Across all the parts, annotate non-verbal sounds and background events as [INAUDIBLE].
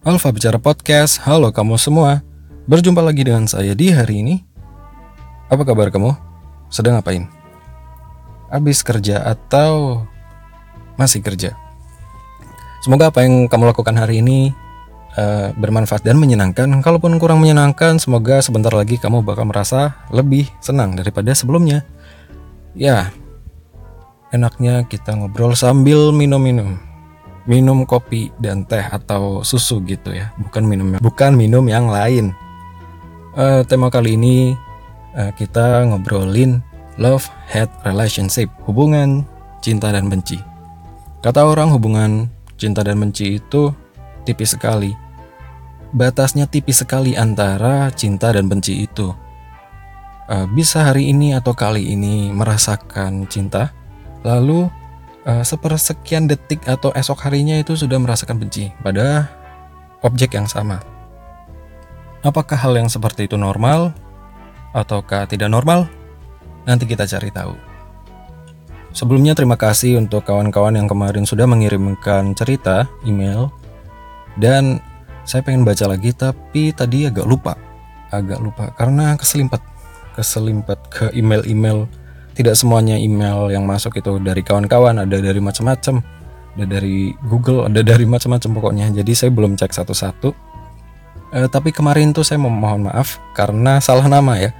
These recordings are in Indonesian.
Alfa Bicara Podcast, halo kamu semua Berjumpa lagi dengan saya di hari ini Apa kabar kamu? Sedang ngapain? Habis kerja atau masih kerja? Semoga apa yang kamu lakukan hari ini uh, bermanfaat dan menyenangkan Kalaupun kurang menyenangkan, semoga sebentar lagi kamu bakal merasa lebih senang daripada sebelumnya Ya, enaknya kita ngobrol sambil minum-minum minum kopi dan teh atau susu gitu ya. Bukan minum bukan minum yang lain. Uh, tema kali ini uh, kita ngobrolin love hate relationship hubungan cinta dan benci. Kata orang hubungan cinta dan benci itu tipis sekali. Batasnya tipis sekali antara cinta dan benci itu. Uh, bisa hari ini atau kali ini merasakan cinta lalu uh, sepersekian detik atau esok harinya itu sudah merasakan benci pada objek yang sama. Apakah hal yang seperti itu normal ataukah tidak normal? Nanti kita cari tahu. Sebelumnya terima kasih untuk kawan-kawan yang kemarin sudah mengirimkan cerita email dan saya pengen baca lagi tapi tadi agak lupa. Agak lupa karena keselimpat keselimpat ke email-email tidak semuanya email yang masuk itu. Dari kawan-kawan ada dari macam-macam. Ada dari Google ada dari macam-macam pokoknya. Jadi saya belum cek satu-satu. Uh, tapi kemarin tuh saya mohon maaf karena salah nama ya.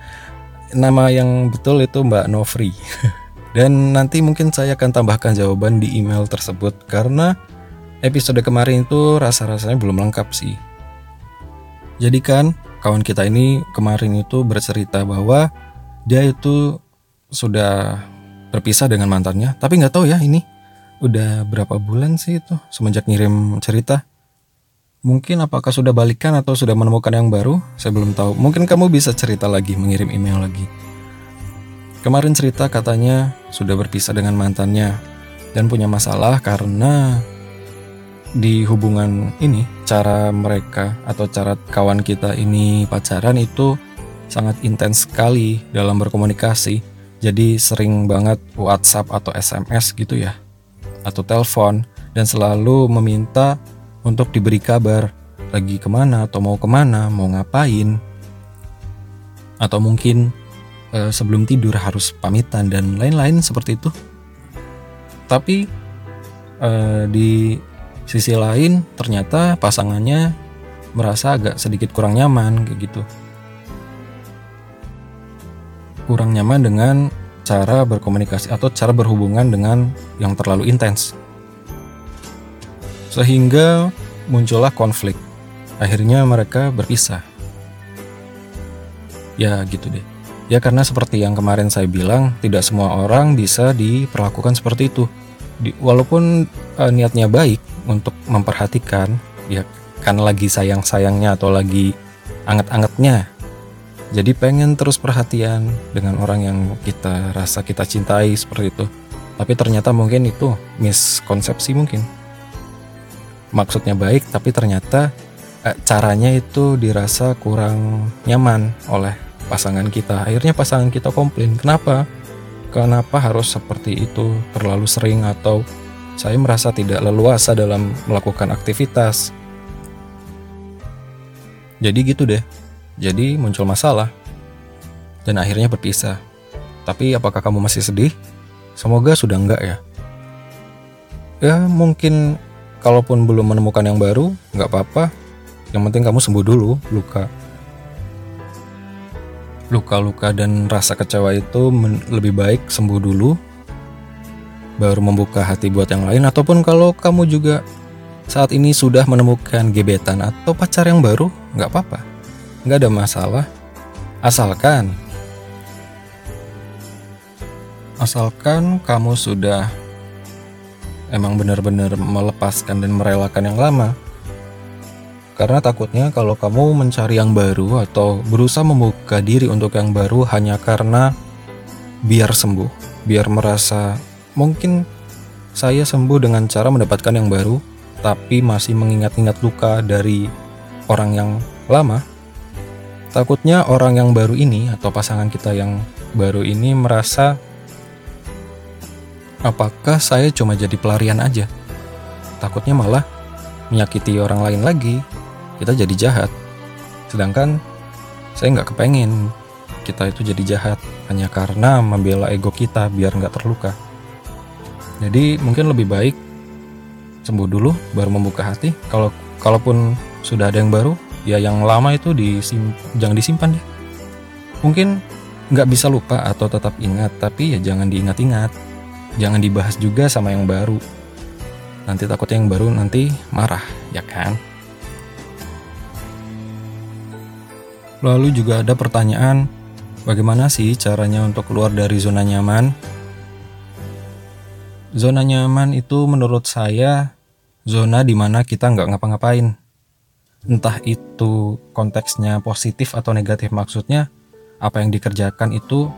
Nama yang betul itu Mbak Novri [LAUGHS] dan nanti mungkin saya akan tambahkan jawaban di email tersebut karena episode kemarin itu rasa-rasanya belum lengkap sih. Jadi kan kawan kita ini kemarin itu bercerita bahwa dia itu sudah berpisah dengan mantannya. Tapi nggak tahu ya ini udah berapa bulan sih itu semenjak ngirim cerita. Mungkin apakah sudah balikan atau sudah menemukan yang baru? Saya belum tahu. Mungkin kamu bisa cerita lagi mengirim email lagi. Kemarin cerita katanya sudah berpisah dengan mantannya dan punya masalah karena di hubungan ini cara mereka atau cara kawan kita ini pacaran itu sangat intens sekali dalam berkomunikasi jadi sering banget WhatsApp atau SMS gitu ya. Atau telepon. Dan selalu meminta untuk diberi kabar. Lagi ke mana atau mau ke mana mau ngapain. Atau mungkin eh, sebelum tidur harus pamitan dan lain-lain seperti itu. Tapi eh, di sisi lain ternyata pasangannya merasa agak sedikit kurang nyaman kayak gitu kurang nyaman dengan cara berkomunikasi atau cara berhubungan dengan yang terlalu intens. Sehingga muncullah konflik. Akhirnya mereka berpisah. Ya gitu deh. Ya karena seperti yang kemarin saya bilang, tidak semua orang bisa diperlakukan seperti itu. Di, walaupun uh, niatnya baik untuk memperhatikan, ya kan lagi sayang-sayangnya atau lagi anget-angetnya jadi pengen terus perhatian dengan orang yang kita rasa kita cintai seperti itu. Tapi ternyata mungkin itu miskonsepsi mungkin. Maksudnya baik tapi ternyata eh, caranya itu dirasa kurang nyaman oleh pasangan kita. Akhirnya pasangan kita komplain, "Kenapa? Kenapa harus seperti itu? Terlalu sering atau saya merasa tidak leluasa dalam melakukan aktivitas." Jadi gitu deh. Jadi muncul masalah dan akhirnya berpisah. Tapi apakah kamu masih sedih? Semoga sudah enggak ya. Ya mungkin kalaupun belum menemukan yang baru, nggak apa-apa. Yang penting kamu sembuh dulu luka. Luka-luka dan rasa kecewa itu lebih baik sembuh dulu, baru membuka hati buat yang lain. Ataupun kalau kamu juga saat ini sudah menemukan gebetan atau pacar yang baru, nggak apa-apa nggak ada masalah. Asalkan. Asalkan kamu sudah emang benar-benar melepaskan dan merelakan yang lama. Karena takutnya kalau kamu mencari yang baru atau berusaha membuka diri untuk yang baru hanya karena biar sembuh, biar merasa mungkin saya sembuh dengan cara mendapatkan yang baru, tapi masih mengingat-ingat luka dari orang yang lama, Takutnya orang yang baru ini atau pasangan kita yang baru ini merasa apakah saya cuma jadi pelarian aja. Takutnya malah menyakiti orang lain lagi kita jadi jahat. Sedangkan saya nggak kepengen kita itu jadi jahat hanya karena membela ego kita biar nggak terluka. Jadi mungkin lebih baik sembuh dulu baru membuka hati. Kalau kalaupun sudah ada yang baru, ya yang lama itu disim, jangan disimpan deh. Mungkin nggak bisa lupa atau tetap ingat, tapi ya jangan diingat-ingat. Jangan dibahas juga sama yang baru. Nanti takutnya yang baru nanti marah, ya kan? Lalu juga ada pertanyaan, bagaimana sih caranya untuk keluar dari zona nyaman? Zona nyaman itu menurut saya zona di mana kita nggak ngapa-ngapain. Entah itu konteksnya positif atau negatif maksudnya, apa yang dikerjakan itu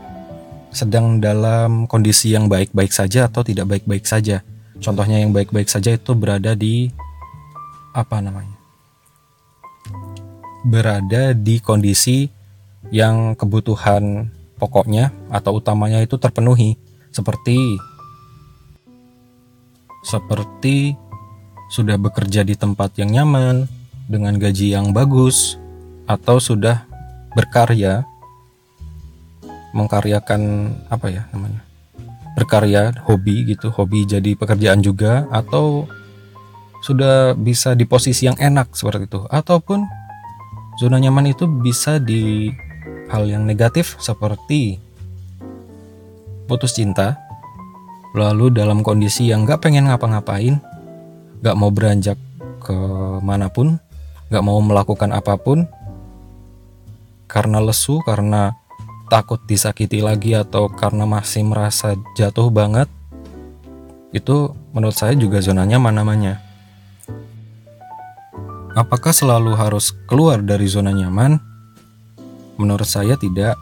sedang dalam kondisi yang baik-baik saja atau tidak baik-baik saja. Contohnya yang baik-baik saja itu berada di apa namanya? berada di kondisi yang kebutuhan pokoknya atau utamanya itu terpenuhi seperti seperti sudah bekerja di tempat yang nyaman dengan gaji yang bagus atau sudah berkarya mengkaryakan apa ya namanya berkarya hobi gitu hobi jadi pekerjaan juga atau sudah bisa di posisi yang enak seperti itu ataupun Zona nyaman itu bisa di hal yang negatif seperti putus cinta, lalu dalam kondisi yang gak pengen ngapa-ngapain, gak mau beranjak ke mana pun, gak mau melakukan apa pun, karena lesu, karena takut disakiti lagi atau karena masih merasa jatuh banget, itu menurut saya juga zona nyaman namanya. Apakah selalu harus keluar dari zona nyaman? Menurut saya tidak.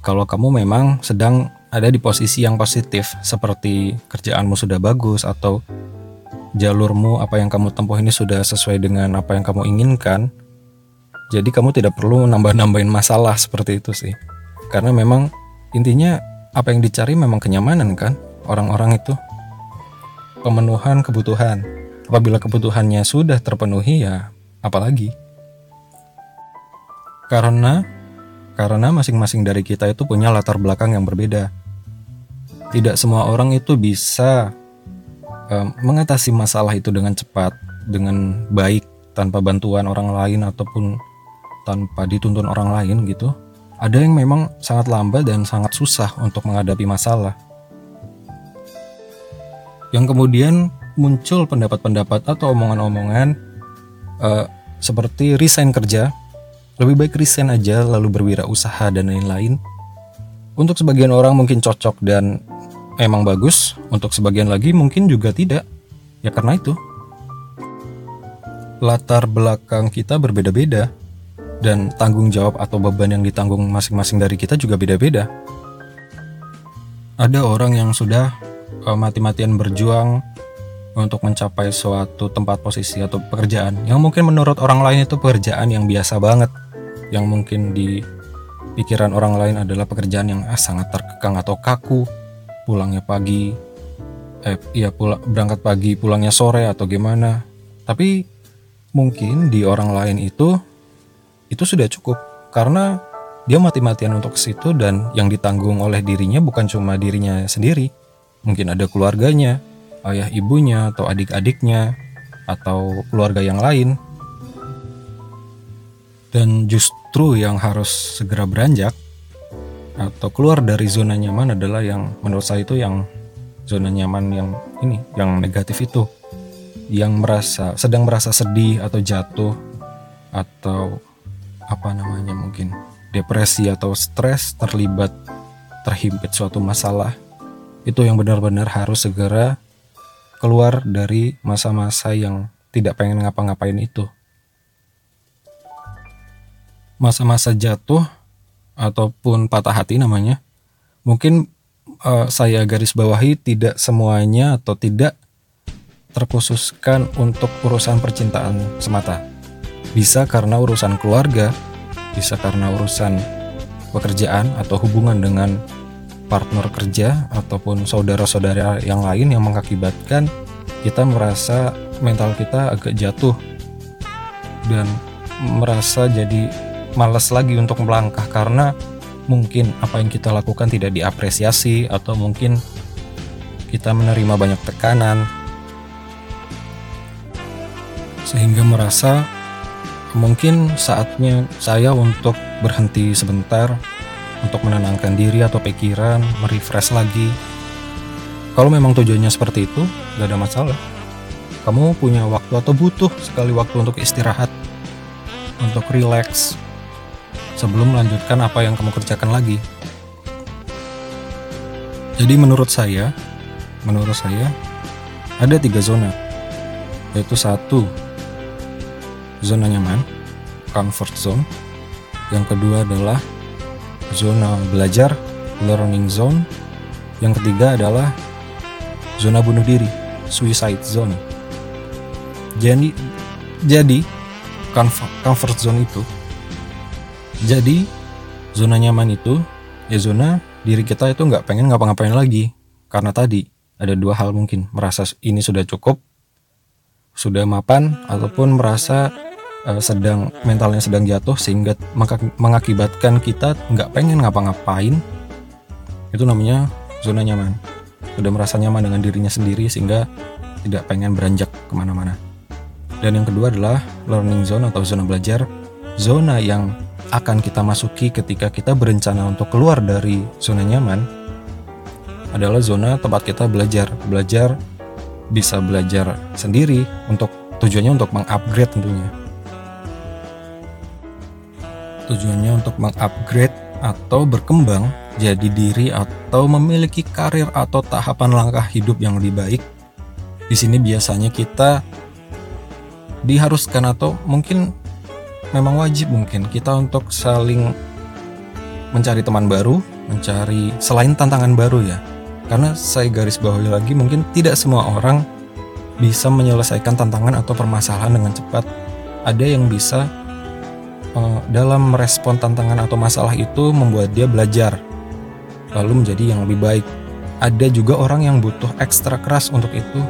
Kalau kamu memang sedang ada di posisi yang positif, seperti kerjaanmu sudah bagus atau jalurmu apa yang kamu tempuh ini sudah sesuai dengan apa yang kamu inginkan, jadi kamu tidak perlu nambah-nambahin masalah seperti itu sih. Karena memang intinya apa yang dicari memang kenyamanan kan orang-orang itu. Pemenuhan kebutuhan. Apabila kebutuhannya sudah terpenuhi ya apalagi karena karena masing-masing dari kita itu punya latar belakang yang berbeda. Tidak semua orang itu bisa um, mengatasi masalah itu dengan cepat, dengan baik, tanpa bantuan orang lain ataupun tanpa dituntun orang lain gitu. Ada yang memang sangat lambat dan sangat susah untuk menghadapi masalah. Yang kemudian muncul pendapat-pendapat atau omongan-omongan uh, seperti resign kerja, lebih baik resign aja lalu berwirausaha dan lain-lain. Untuk sebagian orang mungkin cocok dan emang bagus, untuk sebagian lagi mungkin juga tidak. Ya karena itu. Latar belakang kita berbeda-beda dan tanggung jawab atau beban yang ditanggung masing-masing dari kita juga beda-beda. Ada orang yang sudah uh, mati-matian berjuang untuk mencapai suatu tempat posisi atau pekerjaan yang mungkin menurut orang lain itu pekerjaan yang biasa banget yang mungkin di pikiran orang lain adalah pekerjaan yang ah, sangat terkekang atau kaku pulangnya pagi eh iya pula, berangkat pagi pulangnya sore atau gimana. Tapi mungkin di orang lain itu itu sudah cukup. Karena dia mati-matian untuk ke situ dan yang ditanggung oleh dirinya bukan cuma dirinya sendiri. Mungkin ada keluarganya ayah ibunya atau adik-adiknya atau keluarga yang lain. Dan justru yang harus segera beranjak atau keluar dari zona nyaman adalah yang menurut saya itu yang zona nyaman yang ini, yang negatif itu. Yang merasa sedang merasa sedih atau jatuh atau apa namanya mungkin depresi atau stres terlibat terhimpit suatu masalah itu yang benar-benar harus segera keluar dari masa-masa yang tidak pengen ngapa-ngapain itu. Masa-masa jatuh ataupun patah hati namanya, mungkin uh, saya garis bawahi tidak semuanya atau tidak terkhususkan untuk urusan percintaan semata. Bisa karena urusan keluarga, bisa karena urusan pekerjaan atau hubungan dengan partner kerja ataupun saudara-saudara yang lain yang mengakibatkan kita merasa mental kita agak jatuh dan merasa jadi malas lagi untuk melangkah karena mungkin apa yang kita lakukan tidak diapresiasi atau mungkin kita menerima banyak tekanan sehingga merasa mungkin saatnya saya untuk berhenti sebentar untuk menenangkan diri atau pikiran, merefresh lagi. Kalau memang tujuannya seperti itu, gak ada masalah. Kamu punya waktu atau butuh sekali waktu untuk istirahat, untuk relax, sebelum melanjutkan apa yang kamu kerjakan lagi. Jadi menurut saya, menurut saya ada tiga zona, yaitu satu zona nyaman, comfort zone. Yang kedua adalah zona belajar, learning zone. Yang ketiga adalah zona bunuh diri, suicide zone. Jadi jadi comfort zone itu jadi zona nyaman itu ya zona diri kita itu nggak pengen ngapa-ngapain lagi. Karena tadi ada dua hal mungkin. Merasa ini sudah cukup sudah mapan ataupun merasa uh, sedang mentalnya sedang jatuh sehingga mengakibatkan kita nggak pengen ngapa-ngapain. Itu namanya zona nyaman. Sudah merasa nyaman dengan dirinya sendiri sehingga tidak pengen beranjak ke mana-mana. Dan yang kedua adalah learning zone atau zona belajar, zona yang akan kita masuki ketika kita berencana untuk keluar dari zona nyaman adalah zona tempat kita belajar. Belajar bisa belajar sendiri untuk tujuannya untuk mengupgrade tentunya. Tujuannya untuk mengupgrade atau berkembang jadi diri atau memiliki karir atau tahapan langkah hidup yang lebih baik. Di sini biasanya kita diharuskan atau mungkin memang wajib mungkin kita untuk saling mencari teman baru, mencari selain tantangan baru ya. Karena saya garis bawahi lagi mungkin tidak semua orang bisa menyelesaikan tantangan atau permasalahan dengan cepat. Ada yang bisa uh, dalam merespon tantangan atau masalah itu membuat dia belajar lalu menjadi yang lebih baik. Ada juga orang yang butuh ekstra keras untuk itu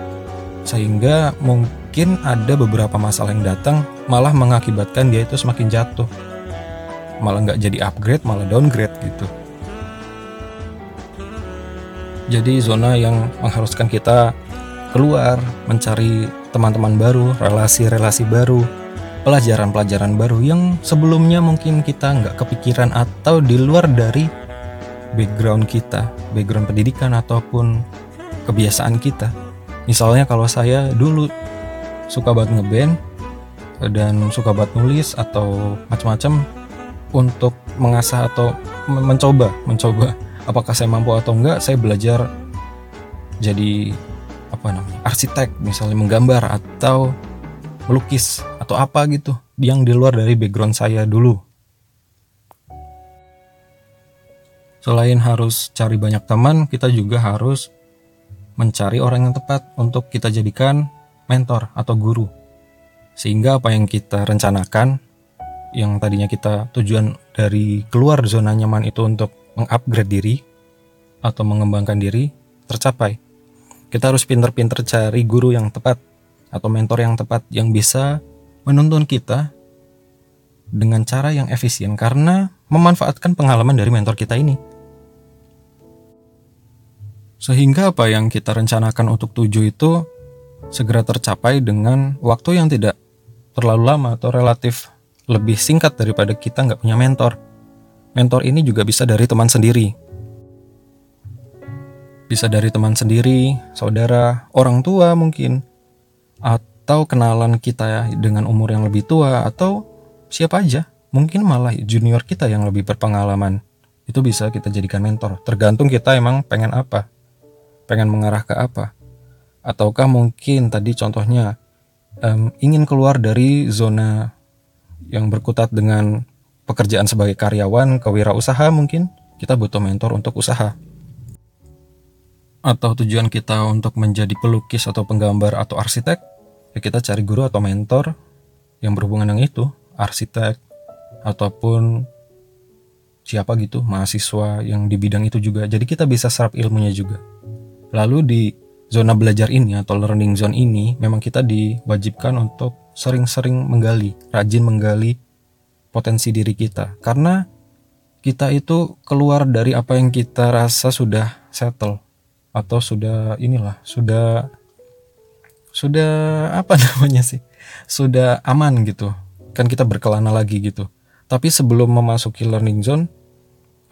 sehingga mungkin ada beberapa masalah yang datang malah mengakibatkan dia itu semakin jatuh. Malah nggak jadi upgrade malah downgrade gitu. Jadi zona yang mengharuskan kita keluar mencari teman-teman baru relasi-relasi baru pelajaran-pelajaran baru yang sebelumnya mungkin kita nggak kepikiran atau di luar dari background kita background pendidikan ataupun kebiasaan kita. Misalnya kalau saya dulu suka banget ngeband dan suka banget nulis atau macam-macam untuk mengasah atau mencoba mencoba [LAUGHS] apakah saya mampu atau enggak saya belajar jadi apa namanya arsitek misalnya menggambar atau melukis atau apa gitu yang di luar dari background saya dulu. Selain harus cari banyak teman kita juga harus mencari orang yang tepat untuk kita jadikan mentor atau guru. Sehingga apa yang kita rencanakan, yang tadinya kita tujuan dari keluar zona nyaman itu untuk mengupgrade diri atau mengembangkan diri, tercapai. Kita harus pinter-pinter cari guru yang tepat atau mentor yang tepat yang bisa menuntun kita dengan cara yang efisien karena memanfaatkan pengalaman dari mentor kita ini. Sehingga apa yang kita rencanakan untuk tuju itu segera tercapai dengan waktu yang tidak terlalu lama atau relatif lebih singkat daripada kita nggak punya mentor. Mentor ini juga bisa dari teman sendiri. Bisa dari teman sendiri, saudara, orang tua mungkin, atau kenalan kita dengan umur yang lebih tua, atau siapa aja. Mungkin malah junior kita yang lebih berpengalaman. Itu bisa kita jadikan mentor. Tergantung kita emang pengen apa pengen mengarah ke apa ataukah mungkin tadi contohnya um, ingin keluar dari zona yang berkutat dengan pekerjaan sebagai karyawan kewirausaha mungkin? Kita butuh mentor untuk usaha. Atau tujuan kita untuk menjadi pelukis atau penggambar atau arsitek? Ya kita cari guru atau mentor yang berhubungan dengan itu. Arsitek ataupun siapa gitu mahasiswa yang di bidang itu juga. Jadi kita bisa serap ilmunya juga. Lalu di zona belajar ini atau learning zone ini memang kita diwajibkan untuk sering-sering menggali, rajin menggali potensi diri kita. Karena kita itu keluar dari apa yang kita rasa sudah settle atau sudah inilah, sudah sudah apa [LAUGHS] namanya sih? Sudah aman gitu. Kan kita berkelana lagi gitu. Tapi sebelum memasuki learning zone,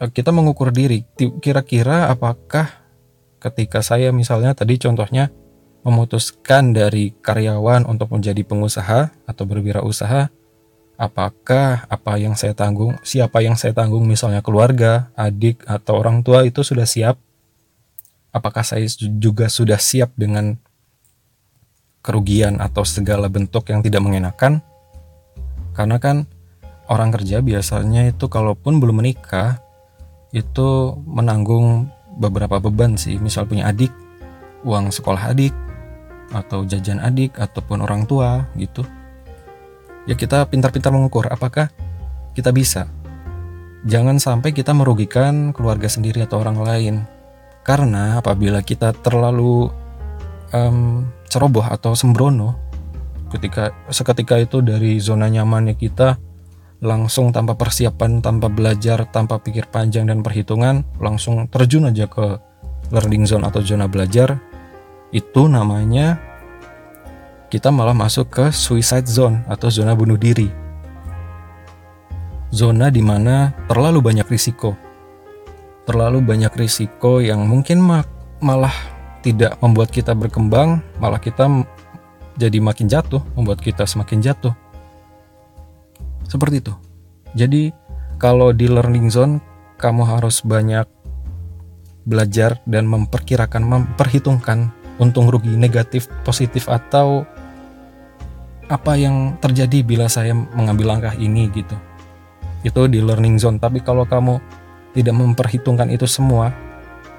eh, kita mengukur diri. Kira-kira apakah ketika saya misalnya tadi contohnya memutuskan dari karyawan untuk menjadi pengusaha atau berwirausaha, apakah apa yang saya tanggung, siapa yang saya tanggung, misalnya keluarga, adik, atau orang tua itu sudah siap? Apakah saya juga sudah siap dengan kerugian atau segala bentuk yang tidak mengenakan? Karena kan orang kerja biasanya itu kalaupun belum menikah itu menanggung beberapa beban sih, misal punya adik, uang sekolah adik, atau jajan adik ataupun orang tua gitu. Ya kita pintar-pintar mengukur apakah kita bisa? Jangan sampai kita merugikan keluarga sendiri atau orang lain. Karena apabila kita terlalu um, ceroboh atau sembrono ketika seketika itu dari zona nyamannya kita langsung tanpa persiapan, tanpa belajar, tanpa pikir panjang dan perhitungan, langsung terjun aja ke learning zone atau zona belajar, itu namanya kita malah masuk ke suicide zone atau zona bunuh diri. Zona di mana terlalu banyak risiko. Terlalu banyak risiko yang mungkin malah tidak membuat kita berkembang, malah kita jadi makin jatuh, membuat kita semakin jatuh. Seperti itu. Jadi, kalau di learning zone, kamu harus banyak belajar dan memperkirakan, memperhitungkan untung rugi negatif positif atau apa yang terjadi bila saya mengambil langkah ini gitu. Itu di learning zone. Tapi kalau kamu tidak memperhitungkan itu semua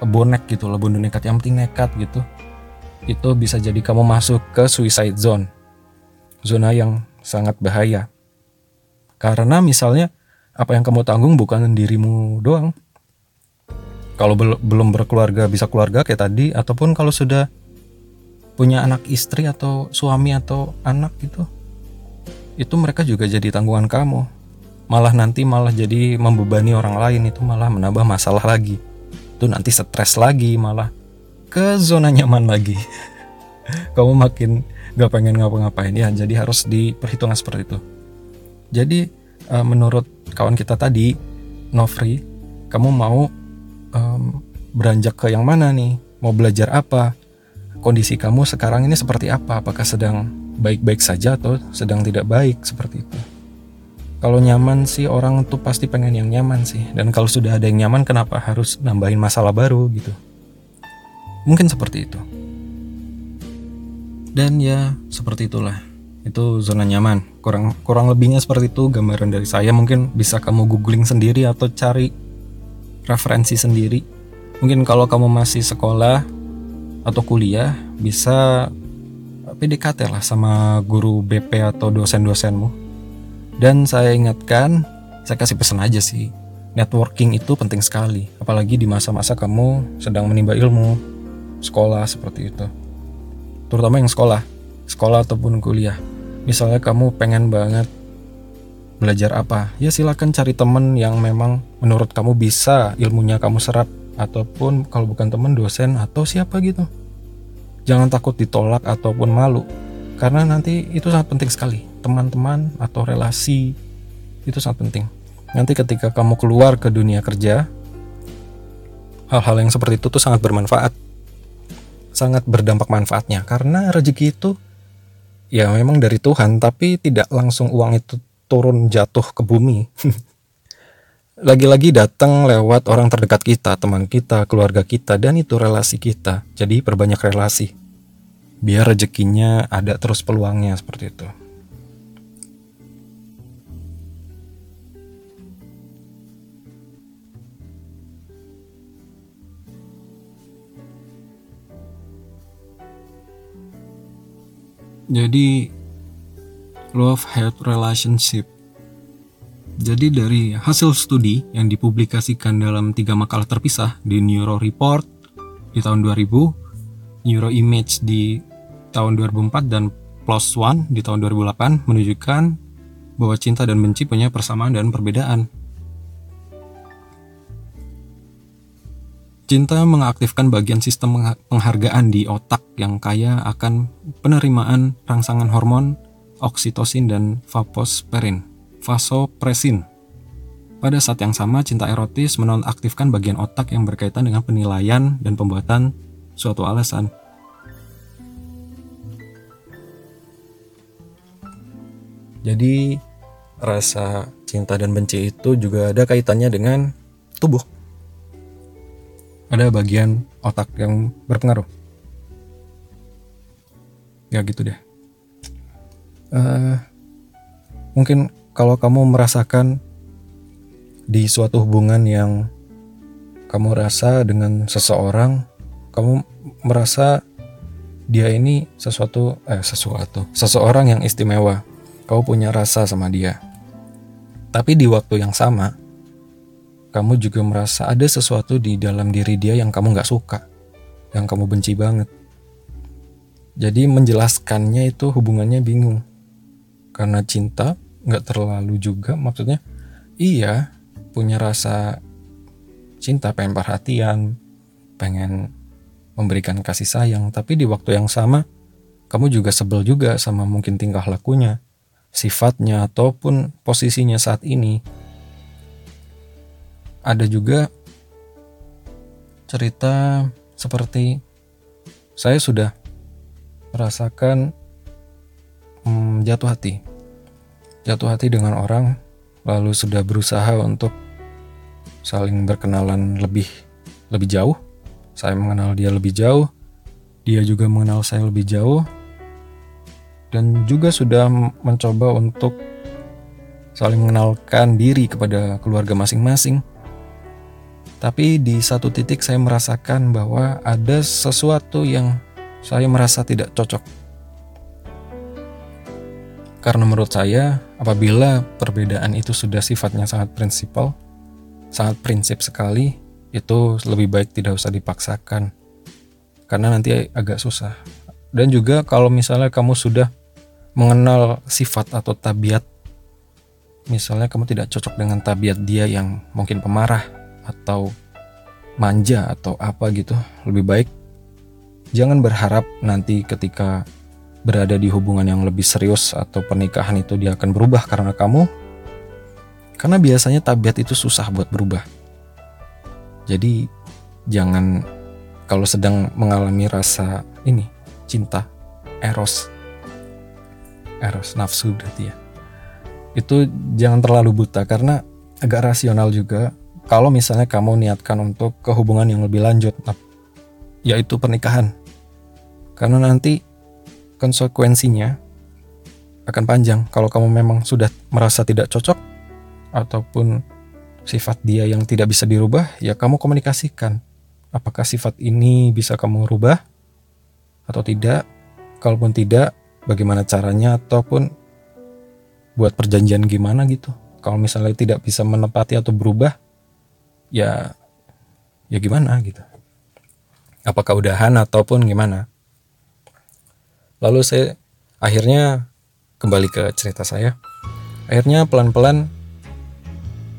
bonek gitu loh bundu nekat. Yang penting nekat gitu. Itu bisa jadi kamu masuk ke suicide zone. Zona yang sangat bahaya karena misalnya apa yang kamu tanggung bukan dirimu doang. Kalau belum berkeluarga bisa keluarga kayak tadi ataupun kalau sudah punya anak istri atau suami atau anak gitu itu mereka juga jadi tanggungan kamu. Malah nanti malah jadi membebani orang lain itu malah menambah masalah lagi. Itu nanti stres lagi malah ke zona nyaman lagi. [LAUGHS] Kamu makin gak pengen ngapa-ngapain. Ya jadi harus diperhitungkan seperti itu jadi uh, menurut kawan kita tadi Novri kamu mau um, beranjak ke yang mana nih mau belajar apa kondisi kamu sekarang ini seperti apa? Apakah sedang baik-baik saja atau sedang tidak baik seperti itu? Kalau nyaman sih orang tuh pasti pengen yang nyaman sih. Dan kalau sudah ada yang nyaman kenapa harus nambahin masalah baru gitu? Mungkin seperti itu. Dan ya seperti itulah. Itu zona nyaman. Kurang kurang lebihnya seperti itu gambaran dari saya. Mungkin bisa kamu googling sendiri atau cari referensi sendiri. Mungkin kalau kamu masih sekolah atau kuliah bisa PDKT lah sama guru BP atau dosen-dosenmu. Dan saya ingatkan, saya kasih pesan aja sih, networking itu penting sekali, apalagi di masa-masa kamu sedang menimba ilmu, sekolah seperti itu. Terutama yang sekolah, sekolah ataupun kuliah. Misalnya kamu pengen banget belajar apa, ya silakan cari temen yang memang menurut kamu bisa ilmunya kamu serap ataupun kalau bukan teman dosen atau siapa gitu. Jangan takut ditolak ataupun malu karena nanti itu sangat penting sekali. Teman-teman atau relasi itu sangat penting. Nanti ketika kamu keluar ke dunia kerja, hal-hal yang seperti itu tuh sangat bermanfaat. Sangat berdampak manfaatnya karena rezeki itu ya memang dari Tuhan tapi tidak langsung uang itu turun jatuh ke bumi. [LAUGHS] lagi-lagi datang lewat orang terdekat kita, teman kita, keluarga kita, dan itu relasi kita. Jadi perbanyak relasi. Biar rezekinya ada terus peluangnya seperti itu. Jadi love hate relationship jadi dari hasil studi yang dipublikasikan dalam tiga makalah terpisah di Neuro Report di tahun 2000, Neuro Image di tahun 2004 dan Plus One di tahun 2008 menunjukkan bahwa cinta dan benci punya persamaan dan perbedaan. Cinta mengaktifkan bagian sistem penghargaan di otak yang kaya akan penerimaan rangsangan hormon oksitosin dan vasopressin. Vasopressin. Pada saat yang sama, cinta erotis menonaktifkan bagian otak yang berkaitan dengan penilaian dan pembuatan suatu alasan. Jadi, rasa cinta dan benci itu juga ada kaitannya dengan tubuh. Ada bagian otak yang berpengaruh. Ya gitu deh uh, mungkin kalau kamu merasakan di suatu hubungan yang kamu rasa dengan seseorang, kamu merasa dia ini sesuatu eh sesuatu, seseorang yang istimewa. Kau punya rasa sama dia. Tapi di waktu yang sama, kamu juga merasa ada sesuatu di dalam diri dia yang kamu nggak suka, yang kamu benci banget. Jadi menjelaskannya itu hubungannya bingung. Karena cinta nggak terlalu juga maksudnya iya punya rasa cinta pengen perhatian pengen memberikan kasih sayang. Tapi di waktu yang sama kamu juga sebel juga sama mungkin tingkah lakunya sifatnya ataupun posisinya saat ini ada juga cerita seperti saya sudah merasakan hmm, jatuh hati jatuh hati dengan orang, lalu sudah berusaha untuk saling berkenalan lebih lebih jauh. Saya mengenal dia lebih jauh, dia juga mengenal saya lebih jauh, dan juga sudah mencoba untuk saling mengenalkan diri kepada keluarga masing-masing. Tapi di satu titik saya merasakan bahwa ada sesuatu yang saya merasa tidak cocok karena menurut saya, apabila perbedaan itu sudah sifatnya sangat prinsipal, sangat prinsip sekali, itu lebih baik tidak usah dipaksakan. Karena nanti agak susah. Dan juga kalau misalnya kamu sudah mengenal sifat atau tabiat, misalnya kamu tidak cocok dengan tabiat dia yang mungkin pemarah atau manja atau apa gitu, lebih baik jangan berharap nanti ketika berada di hubungan yang lebih serius atau pernikahan itu dia akan berubah karena kamu. Karena biasanya tabiat itu susah buat berubah. Jadi jangan kalau sedang mengalami rasa ini cinta eros. Eros nafsu berarti ya. Itu jangan terlalu buta karena agak rasional juga kalau misalnya kamu niatkan untuk kehubungan yang lebih lanjut yaitu pernikahan karena nanti konsekuensinya akan panjang kalau kamu memang sudah merasa tidak cocok ataupun sifat dia yang tidak bisa dirubah, ya kamu komunikasikan. Apakah sifat ini bisa kamu rubah atau tidak? Kalaupun tidak, bagaimana caranya ataupun buat perjanjian gimana gitu. Kalau misalnya tidak bisa menepati atau berubah, ya ya gimana gitu. Apakah udahan ataupun gimana? Lalu saya akhirnya kembali ke cerita saya. Akhirnya pelan-pelan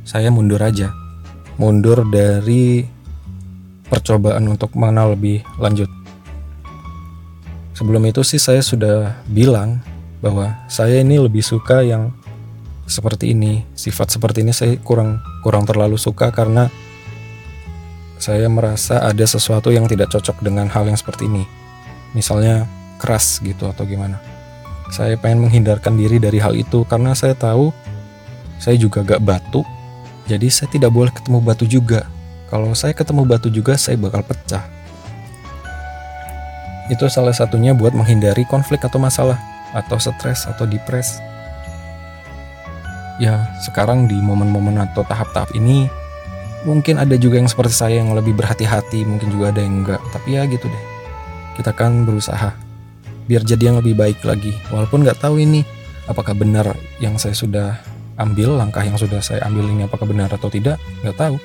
saya mundur aja. Mundur dari percobaan untuk mengenal lebih lanjut. Sebelum itu sih saya sudah bilang bahwa saya ini lebih suka yang seperti ini. Sifat seperti ini saya kurang kurang terlalu suka karena saya merasa ada sesuatu yang tidak cocok dengan hal yang seperti ini. Misalnya keras gitu atau gimana. Saya pengen menghindarkan diri dari hal itu karena saya tahu saya juga gak batu, jadi saya tidak boleh ketemu batu juga. Kalau saya ketemu batu juga, saya bakal pecah. Itu salah satunya buat menghindari konflik atau masalah, atau stres atau depres. Ya, sekarang di momen-momen atau tahap-tahap ini, mungkin ada juga yang seperti saya yang lebih berhati-hati, mungkin juga ada yang enggak. Tapi ya gitu deh, kita kan berusaha biar jadi yang lebih baik lagi. Walaupun nggak tahu ini apakah benar yang saya sudah ambil, langkah yang sudah saya ambil ini apakah benar atau tidak, nggak tahu.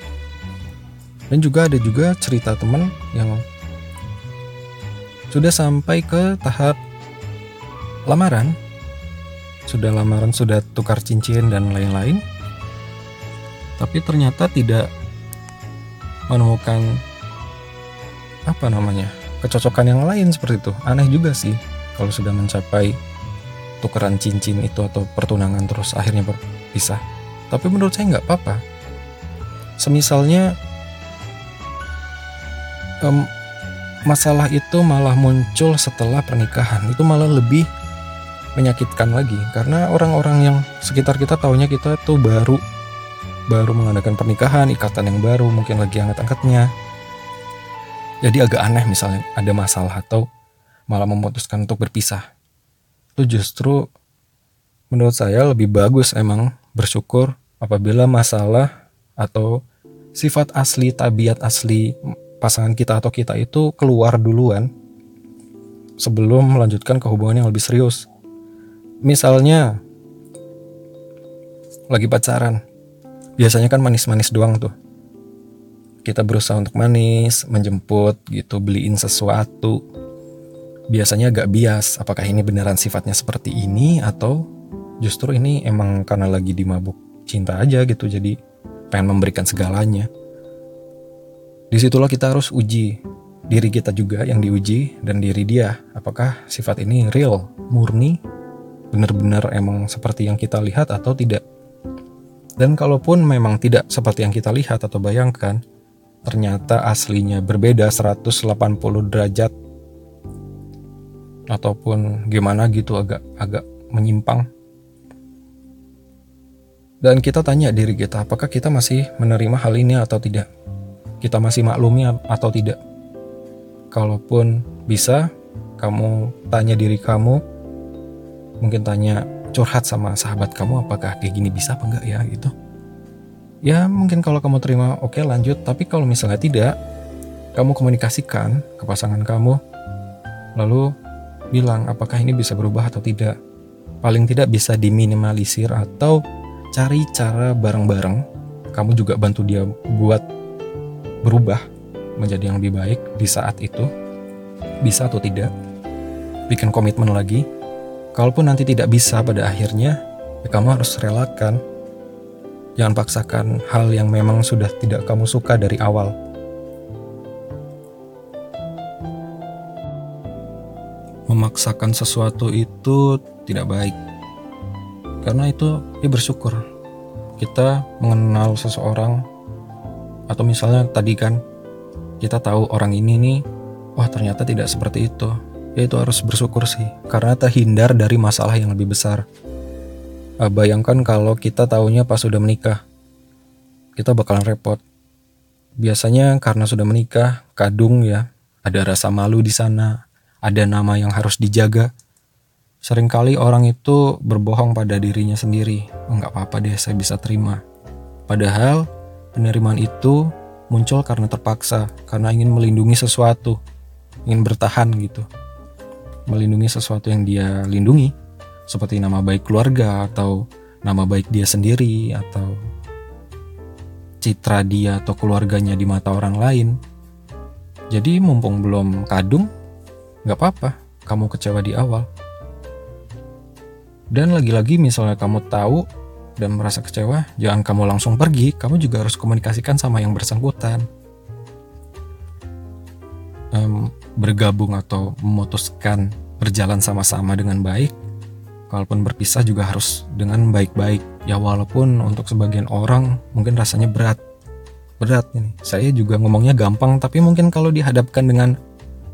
Dan juga ada juga cerita teman yang sudah sampai ke tahap lamaran, sudah lamaran, sudah tukar cincin dan lain-lain, tapi ternyata tidak menemukan apa namanya kecocokan yang lain seperti itu. Aneh juga sih kalau sudah mencapai tukeran cincin itu atau pertunangan terus akhirnya berpisah. Tapi menurut saya nggak apa-apa. Semisalnya um, masalah itu malah muncul setelah pernikahan, itu malah lebih menyakitkan lagi karena orang-orang yang sekitar kita taunya kita tuh baru baru mengadakan pernikahan, ikatan yang baru, mungkin lagi angkat-angkatnya. Jadi agak aneh misalnya ada masalah atau malah memutuskan untuk berpisah. Itu justru menurut saya lebih bagus emang bersyukur apabila masalah atau sifat asli, tabiat asli pasangan kita atau kita itu keluar duluan sebelum melanjutkan ke hubungan yang lebih serius. Misalnya lagi pacaran, biasanya kan manis-manis doang tuh. Kita berusaha untuk manis, menjemput gitu, beliin sesuatu. Biasanya agak bias, apakah ini beneran sifatnya seperti ini atau justru ini emang karena lagi dimabuk cinta aja gitu, jadi pengen memberikan segalanya. Di situlah kita harus uji diri kita juga yang diuji dan diri dia. Apakah sifat ini real, murni, benar-benar emang seperti yang kita lihat atau tidak. Dan kalaupun memang tidak seperti yang kita lihat atau bayangkan, ternyata aslinya berbeda 180 derajat ataupun gimana gitu agak agak menyimpang. Dan kita tanya diri kita, apakah kita masih menerima hal ini atau tidak? Kita masih maklumi atau tidak? Kalaupun bisa, kamu tanya diri kamu, mungkin tanya curhat sama sahabat kamu apakah kayak gini bisa apa enggak ya? Gitu. Ya mungkin kalau kamu terima oke okay, lanjut. Tapi kalau misalnya tidak kamu komunikasikan ke pasangan kamu lalu bilang apakah ini bisa berubah atau tidak. Paling tidak bisa diminimalisir atau cari cara bareng-bareng. Kamu juga bantu dia buat berubah menjadi yang lebih baik di saat itu. Bisa atau tidak. Bikin komitmen lagi Kalaupun nanti tidak bisa pada akhirnya, ya kamu harus relakan. Jangan paksakan hal yang memang sudah tidak kamu suka dari awal. Memaksakan sesuatu itu tidak baik. Karena itu ya bersyukur. Kita mengenal seseorang atau misalnya tadi kan kita tahu orang ini nih, wah ternyata tidak seperti itu ya itu harus bersyukur sih karena terhindar dari masalah yang lebih besar. Uh, bayangkan kalau kita tahunya pas sudah menikah kita bakalan repot. Biasanya karena sudah menikah kadung ya ada rasa malu di sana ada nama yang harus dijaga. Seringkali orang itu berbohong pada dirinya sendiri oh, nggak apa-apa deh saya bisa terima. Padahal penerimaan itu muncul karena terpaksa karena ingin melindungi sesuatu ingin bertahan gitu melindungi sesuatu yang dia lindungi, seperti nama baik keluarga atau nama baik dia sendiri atau citra dia atau keluarganya di mata orang lain. Jadi mumpung belum kadung, nggak apa-apa, kamu kecewa di awal. Dan lagi-lagi misalnya kamu tahu dan merasa kecewa, jangan kamu langsung pergi, kamu juga harus komunikasikan sama yang bersangkutan. Um, bergabung atau memutuskan berjalan sama-sama dengan baik, kalaupun berpisah juga harus dengan baik-baik. Ya walaupun untuk sebagian orang mungkin rasanya berat. Berat ini. Saya juga ngomongnya gampang, tapi mungkin kalau dihadapkan dengan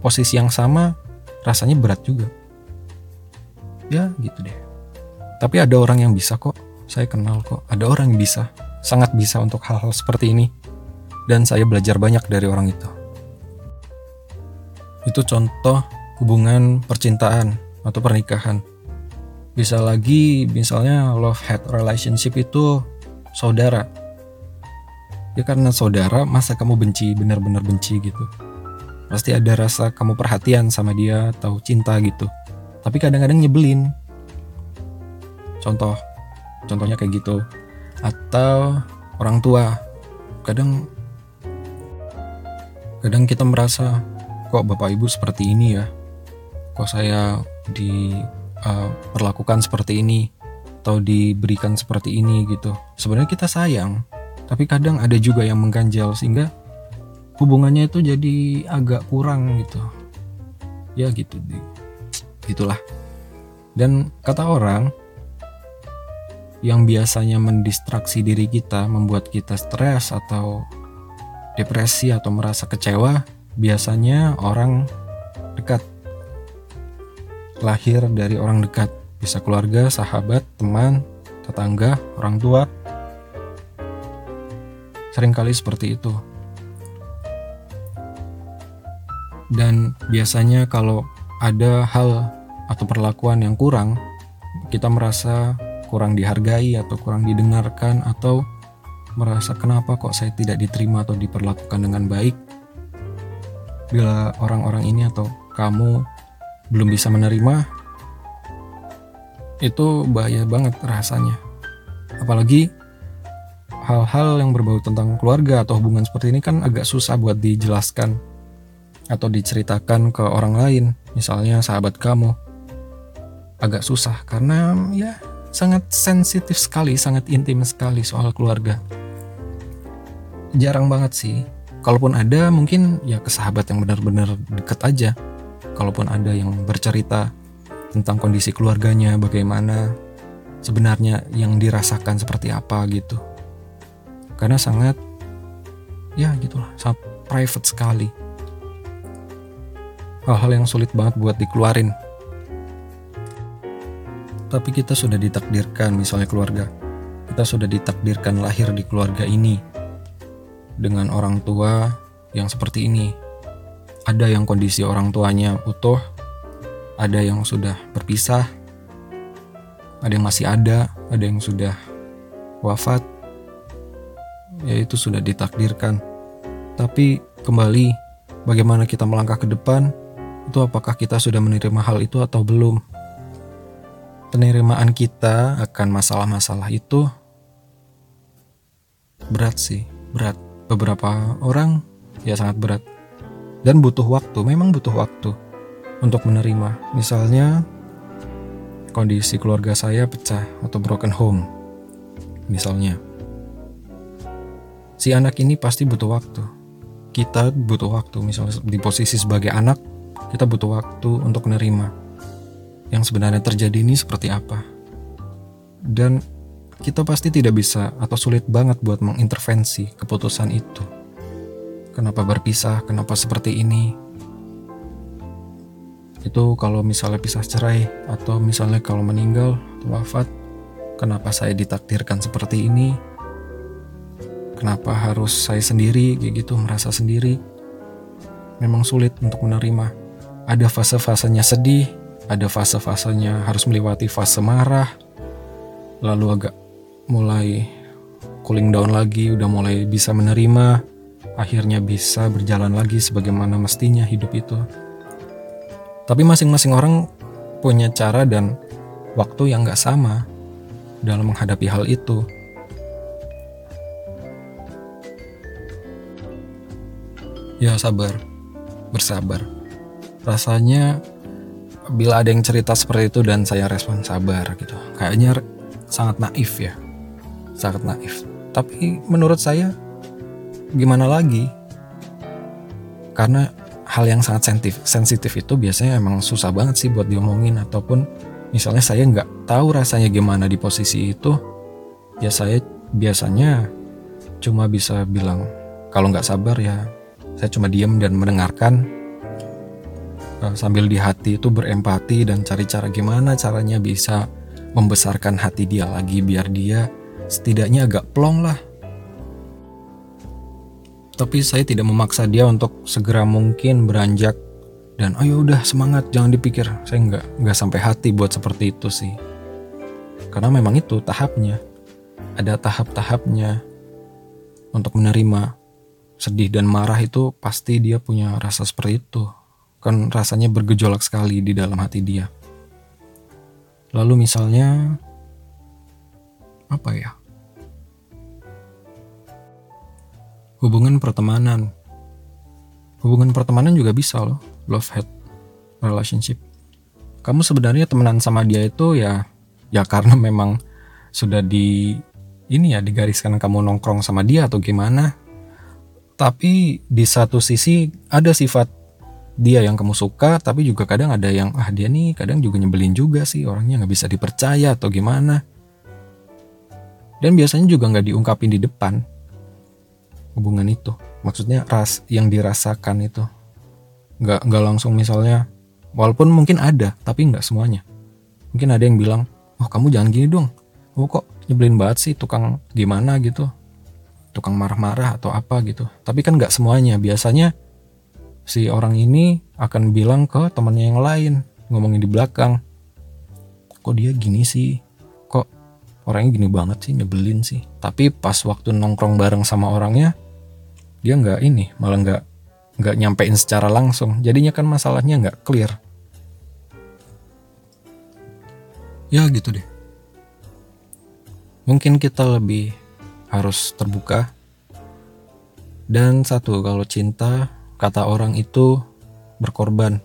posisi yang sama, rasanya berat juga. Ya gitu deh. Tapi ada orang yang bisa kok. Saya kenal kok. Ada orang yang bisa. Sangat bisa untuk hal-hal seperti ini. Dan saya belajar banyak dari orang itu. Itu contoh hubungan percintaan atau pernikahan. Bisa lagi misalnya love hate relationship itu saudara. Ya karena saudara masa kamu benci benar-benar benci gitu. Pasti ada rasa kamu perhatian sama dia atau cinta gitu. Tapi kadang-kadang nyebelin. Contoh, contohnya kayak gitu. Atau orang tua. Kadang kadang kita merasa kok bapak ibu seperti ini ya? Kok saya di uh, perlakukan seperti ini? Atau diberikan seperti ini gitu? Sebenarnya kita sayang tapi kadang ada juga yang mengganjal sehingga hubungannya itu jadi agak kurang gitu. Ya gitu gitulah dan kata orang yang biasanya mendistraksi diri kita membuat kita stres atau depresi atau merasa kecewa biasanya orang dekat lahir dari orang dekat bisa keluarga sahabat teman tetangga orang tua Seringkali seperti itu. Dan biasanya kalau ada hal atau perlakuan yang kurang, kita merasa kurang dihargai atau kurang didengarkan atau merasa kenapa kok saya tidak diterima atau diperlakukan dengan baik. Bila orang-orang ini atau kamu belum bisa menerima, itu bahaya banget rasanya. Apalagi hal-hal yang berbau tentang keluarga atau hubungan seperti ini kan agak susah buat dijelaskan atau diceritakan ke orang lain, misalnya sahabat kamu. Agak susah karena ya sangat sensitif sekali, sangat intim sekali soal keluarga. Jarang banget sih. Kalaupun ada mungkin ya ke sahabat yang benar-benar deket aja. Kalaupun ada yang bercerita tentang kondisi keluarganya, bagaimana sebenarnya yang dirasakan seperti apa gitu. Karena sangat ya gitulah sangat private sekali. Hal-hal yang sulit banget buat dikeluarin. Tapi kita sudah ditakdirkan misalnya keluarga. Kita sudah ditakdirkan lahir di keluarga ini dengan orang tua yang seperti ini ada yang kondisi orang tuanya utuh ada yang sudah berpisah ada yang masih ada ada yang sudah wafat ya itu sudah ditakdirkan. Tapi kembali, bagaimana kita melangkah ke depan, itu apakah kita sudah menerima hal itu atau belum? Penerimaan kita akan masalah-masalah itu berat sih, berat. Beberapa orang ya sangat berat. Dan butuh waktu, memang butuh waktu untuk menerima. Misalnya, kondisi keluarga saya pecah atau broken home. Misalnya, si anak ini pasti butuh waktu. Kita butuh waktu, misalnya di posisi sebagai anak, kita butuh waktu untuk menerima yang sebenarnya terjadi ini seperti apa. Dan kita pasti tidak bisa atau sulit banget buat mengintervensi keputusan itu. Kenapa berpisah, kenapa seperti ini. Itu kalau misalnya pisah cerai atau misalnya kalau meninggal atau wafat, kenapa saya ditakdirkan seperti ini, Kenapa harus saya sendiri kayak gitu merasa sendiri? Memang sulit untuk menerima. Ada fase-fasenya sedih, ada fase-fasenya harus melewati fase marah, lalu agak mulai cooling down lagi, udah mulai bisa menerima, akhirnya bisa berjalan lagi sebagaimana mestinya hidup itu. Tapi masing-masing orang punya cara dan waktu yang gak sama dalam menghadapi hal itu. Ya sabar, bersabar. Rasanya bila ada yang cerita seperti itu dan saya respon sabar gitu. Kayaknya sangat naif ya. Sangat naif. Tapi menurut saya gimana lagi? Karena hal yang sangat sensitif, sensitif itu biasanya emang susah banget sih buat diomongin ataupun misalnya saya nggak tahu rasanya gimana di posisi itu, ya saya biasanya cuma bisa bilang kalau nggak sabar ya saya cuma diam dan mendengarkan uh, sambil di hati itu berempati dan cari cara gimana caranya bisa membesarkan hati dia lagi biar dia setidaknya agak plong lah. Tapi saya tidak memaksa dia untuk segera mungkin beranjak dan ayo udah semangat jangan dipikir saya nggak nggak sampai hati buat seperti itu sih karena memang itu tahapnya ada tahap-tahapnya untuk menerima sedih dan marah itu pasti dia punya rasa seperti itu. Kan rasanya bergejolak sekali di dalam hati dia. Lalu misalnya apa ya? Hubungan pertemanan. Hubungan pertemanan juga bisa loh, love hate relationship. kamu sebenarnya temenan sama dia itu ya ya karena memang sudah di ini ya digariskan kamu nongkrong sama dia atau gimana tapi di satu sisi ada sifat dia yang kamu suka tapi juga kadang ada yang ah dia nih kadang juga nyebelin juga sih orangnya nggak bisa dipercaya atau gimana dan biasanya juga nggak diungkapin di depan hubungan itu. Maksudnya ras yang dirasakan itu. Nggak nggak langsung misalnya walaupun mungkin ada tapi nggak semuanya. Mungkin ada yang bilang oh kamu jangan gini dong. Oh kok nyebelin banget sih tukang gimana gitu? Tukang marah-marah atau apa gitu. Tapi kan nggak semuanya. Biasanya si orang ini akan bilang ke temannya yang lain ngomongin di belakang. Kok dia gini sih orangnya gini banget sih nyebelin sih. Tapi pas waktu nongkrong bareng sama orangnya dia nggak ini malah nggak nggak nyampein secara langsung. Jadinya kan masalahnya nggak clear. Ya gitu deh. Mungkin kita lebih harus terbuka. Dan satu kalau cinta kata orang itu berkorban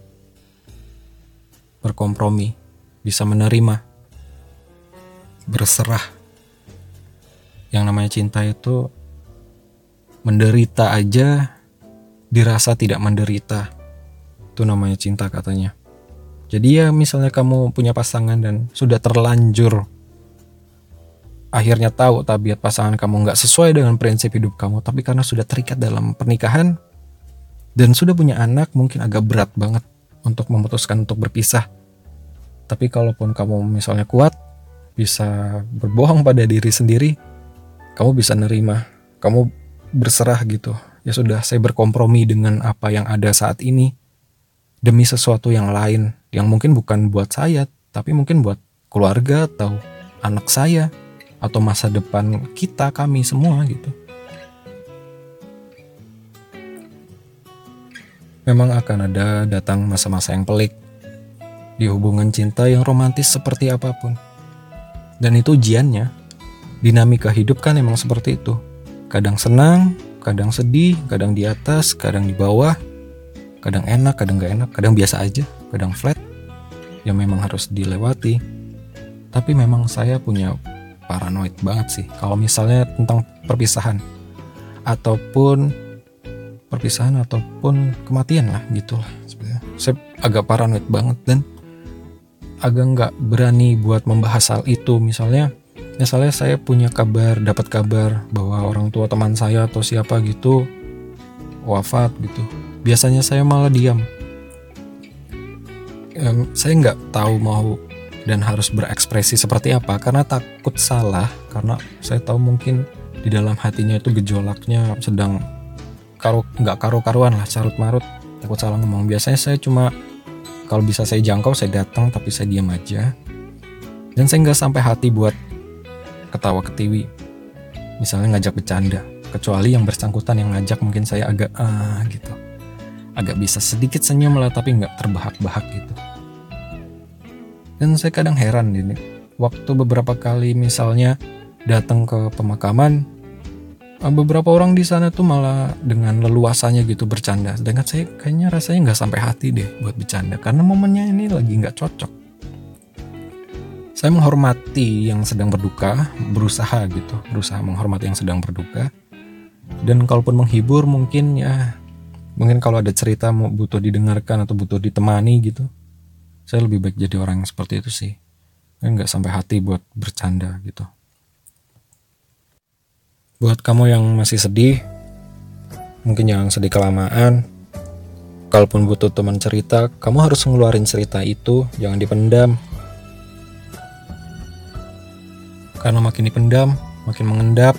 berkompromi bisa menerima berserah yang namanya cinta itu menderita aja dirasa tidak menderita. Itu namanya cinta katanya. Jadi ya misalnya kamu punya pasangan dan sudah terlanjur akhirnya tahu tabiat pasangan kamu nggak sesuai dengan prinsip hidup kamu, tapi karena sudah terikat dalam pernikahan dan sudah punya anak mungkin agak berat banget untuk memutuskan untuk berpisah. Tapi kalaupun kamu misalnya kuat, bisa berbohong pada diri sendiri, kamu bisa nerima, kamu berserah gitu. Ya sudah saya berkompromi dengan apa yang ada saat ini demi sesuatu yang lain yang mungkin bukan buat saya tapi mungkin buat keluarga atau anak saya atau masa depan kita kami semua gitu. Memang akan ada datang masa-masa yang pelik di hubungan cinta yang romantis seperti apa pun dan itu ujiannya. Dinamika hidup kan emang seperti itu. Kadang senang kadang sedih, kadang di atas, kadang di bawah, kadang enak, kadang gak enak, kadang biasa aja, kadang flat, yang memang harus dilewati. Tapi memang saya punya paranoid banget sih. Kalau misalnya tentang perpisahan. Ataupun perpisahan ataupun kematian lah gitu lah sebenarnya. Saya agak paranoid banget dan agak nggak berani buat membahas hal itu. Misalnya misalnya saya punya kabar dapat kabar bahwa orang tua teman saya atau siapa gitu wafat gitu. Biasanya saya malah diam. Saya nggak tahu mau dan harus berekspresi seperti apa karena takut salah karena saya tahu mungkin di dalam hatinya itu gejolaknya sedang karo nggak karu-karuan lah carut marut takut salah ngomong. Biasanya saya cuma kalau bisa saya jangkau saya datang tapi saya diam aja dan saya nggak sampai hati buat ketawa ketiwi. Misalnya ngajak bercanda, kecuali yang bersangkutan yang ngajak mungkin saya agak ah gitu. Agak bisa sedikit senyum lah tapi nggak terbahak-bahak gitu. Dan saya kadang heran ini, waktu beberapa kali misalnya datang ke pemakaman, beberapa orang di sana tuh malah dengan leluasanya gitu bercanda. Sedangkan saya kayaknya rasanya nggak sampai hati deh buat bercanda karena momennya ini lagi nggak cocok saya menghormati yang sedang berduka, berusaha gitu, berusaha menghormati yang sedang berduka. Dan kalaupun menghibur mungkin ya, mungkin kalau ada cerita mau butuh didengarkan atau butuh ditemani gitu, saya lebih baik jadi orang yang seperti itu sih. Kan nggak sampai hati buat bercanda gitu. Buat kamu yang masih sedih, mungkin jangan sedih kelamaan. Kalaupun butuh teman cerita, kamu harus ngeluarin cerita itu, jangan dipendam Karena makin dipendam, makin mengendap,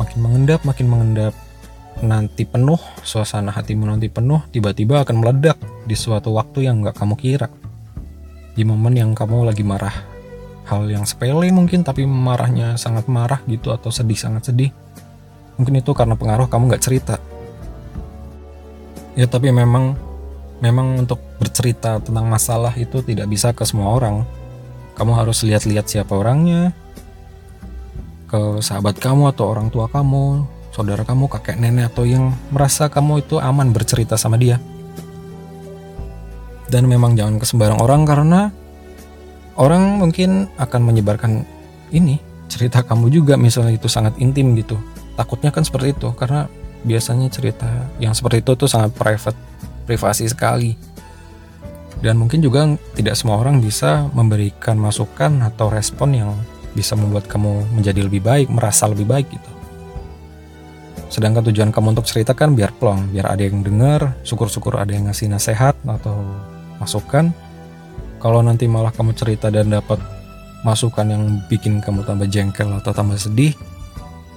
makin mengendap, makin mengendap. Nanti penuh, suasana hatimu nanti penuh, tiba-tiba akan meledak di suatu waktu yang gak kamu kira. Di momen yang kamu lagi marah. Hal yang sepele mungkin, tapi marahnya sangat marah gitu atau sedih sangat sedih. Mungkin itu karena pengaruh kamu gak cerita. Ya tapi memang memang untuk bercerita tentang masalah itu tidak bisa ke semua orang. Kamu harus lihat-lihat siapa orangnya, ke sahabat kamu atau orang tua kamu, saudara kamu, kakek nenek atau yang merasa kamu itu aman bercerita sama dia. dan memang jangan ke sembarang orang karena orang mungkin akan menyebarkan ini cerita kamu juga misalnya itu sangat intim gitu. Takutnya kan seperti itu karena biasanya cerita yang seperti itu tuh sangat private privasi sekali. Dan mungkin juga tidak semua orang bisa memberikan masukan atau respon yang bisa membuat kamu menjadi lebih baik merasa lebih baik gitu. Sedangkan tujuan kamu untuk cerita kan biar plong biar ada yang dengar syukur-syukur ada yang ngasih nasihat atau masukan kalau nanti malah kamu cerita dan dapat masukan yang bikin kamu tambah jengkel atau tambah sedih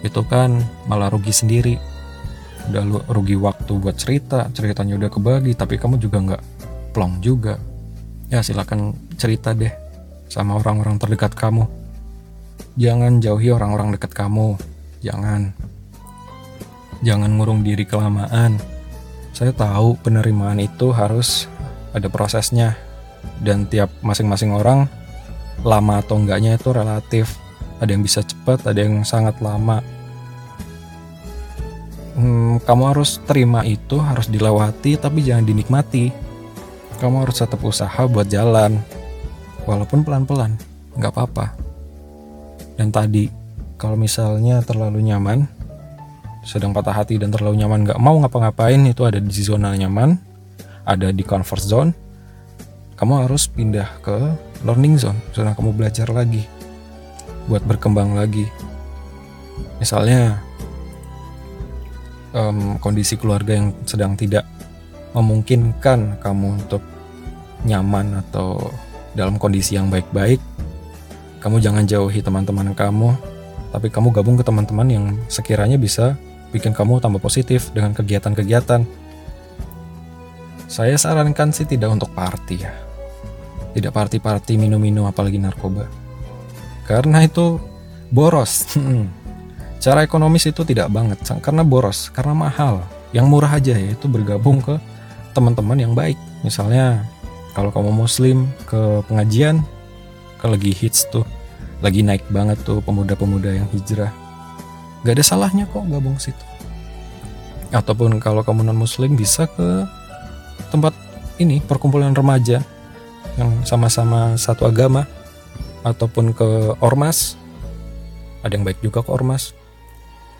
itu kan malah rugi sendiri. Udah lu rugi waktu buat cerita ceritanya udah kebagi tapi kamu juga nggak plong juga. Ya silakan cerita deh sama orang-orang terdekat kamu. Jangan jauhi orang-orang dekat kamu. Jangan. Jangan ngurung diri kelamaan. Saya tahu penerimaan itu harus ada prosesnya dan tiap masing-masing orang lama atau enggaknya itu relatif. Ada yang bisa cepat, ada yang sangat lama. Hmm, kamu harus terima itu, harus dilewati, tapi jangan dinikmati. Kamu harus tetap usaha buat jalan, walaupun pelan-pelan, nggak apa-apa. Dan tadi, kalau misalnya terlalu nyaman, sedang patah hati dan terlalu nyaman gak mau ngapa-ngapain itu ada di zona nyaman ada di comfort zone kamu harus pindah ke learning zone zona kamu belajar lagi buat berkembang lagi misalnya um, kondisi keluarga yang sedang tidak memungkinkan kamu untuk nyaman atau dalam kondisi yang baik-baik kamu jangan jauhi teman-teman kamu tapi kamu gabung ke teman-teman yang sekiranya bisa bikin kamu tambah positif dengan kegiatan-kegiatan. Saya sarankan sih tidak untuk party ya. Tidak party-party minum-minum apalagi narkoba. Karena itu boros. Cara ekonomis itu tidak banget karena boros, karena mahal. Yang murah aja ya itu bergabung ke teman-teman yang baik. Misalnya kalau kamu muslim ke pengajian, kalau lagi hits tuh, lagi naik banget tuh pemuda-pemuda yang hijrah Gak ada salahnya kok gabung situ. Ataupun kalau kamu non muslim bisa ke tempat ini perkumpulan remaja yang sama-sama satu agama ataupun ke ormas. Ada yang baik juga ke ormas.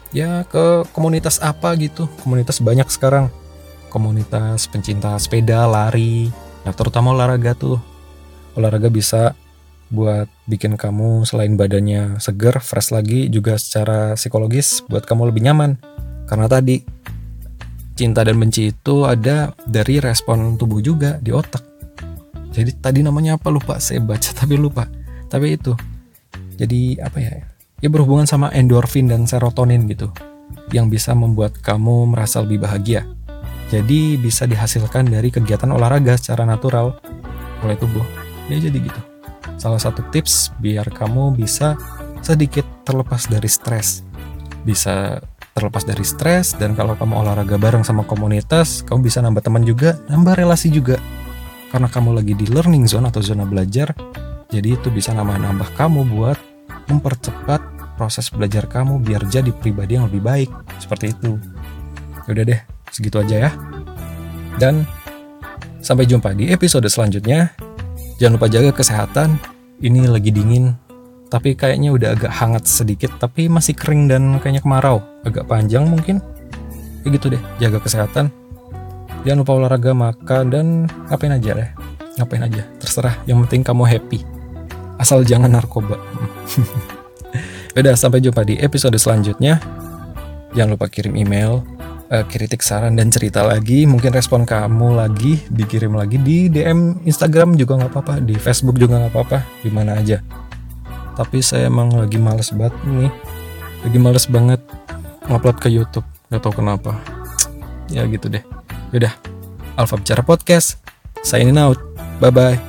Ya ke komunitas apa gitu. Komunitas banyak sekarang. Komunitas pencinta sepeda, lari, nah terutama olahraga tuh. Olahraga bisa buat bikin kamu selain badannya seger, fresh lagi juga secara psikologis buat kamu lebih nyaman. Karena tadi cinta dan benci itu ada dari respon tubuh juga di otak. Jadi tadi namanya apa lupa saya baca [LAUGHS] tapi lupa. Tapi itu. Jadi apa ya? Ya berhubungan sama endorfin dan serotonin gitu. Yang bisa membuat kamu merasa lebih bahagia. Jadi bisa dihasilkan dari kegiatan olahraga secara natural oleh tubuh. Ya jadi gitu salah satu tips biar kamu bisa sedikit terlepas dari stres. Bisa terlepas dari stres dan kalau kamu olahraga bareng sama komunitas, kamu bisa nambah teman juga, nambah relasi juga. Karena kamu lagi di learning zone atau zona belajar, jadi itu bisa nambah-nambah kamu buat mempercepat proses belajar kamu biar jadi pribadi yang lebih baik. Seperti itu. Udah deh, segitu aja ya. Dan sampai jumpa di episode selanjutnya. Jangan lupa jaga kesehatan. Ini lagi dingin, tapi kayaknya udah agak hangat sedikit, tapi masih kering dan kayaknya kemarau. Agak panjang mungkin. Ya gitu deh, jaga kesehatan. Jangan lupa olahraga, makan, dan ngapain aja deh. Ngapain aja, terserah. Yang penting kamu happy. Asal jangan narkoba. [LAUGHS] Udah, sampai jumpa di episode selanjutnya. Jangan lupa kirim email uh, kritik saran dan cerita lagi mungkin respon kamu lagi dikirim lagi di DM Instagram juga nggak apa-apa di Facebook juga nggak apa-apa di mana aja tapi saya emang lagi males banget nih lagi males banget ngupload ke YouTube nggak tahu kenapa ya gitu deh yaudah Alfa bicara podcast. Signing out bye bye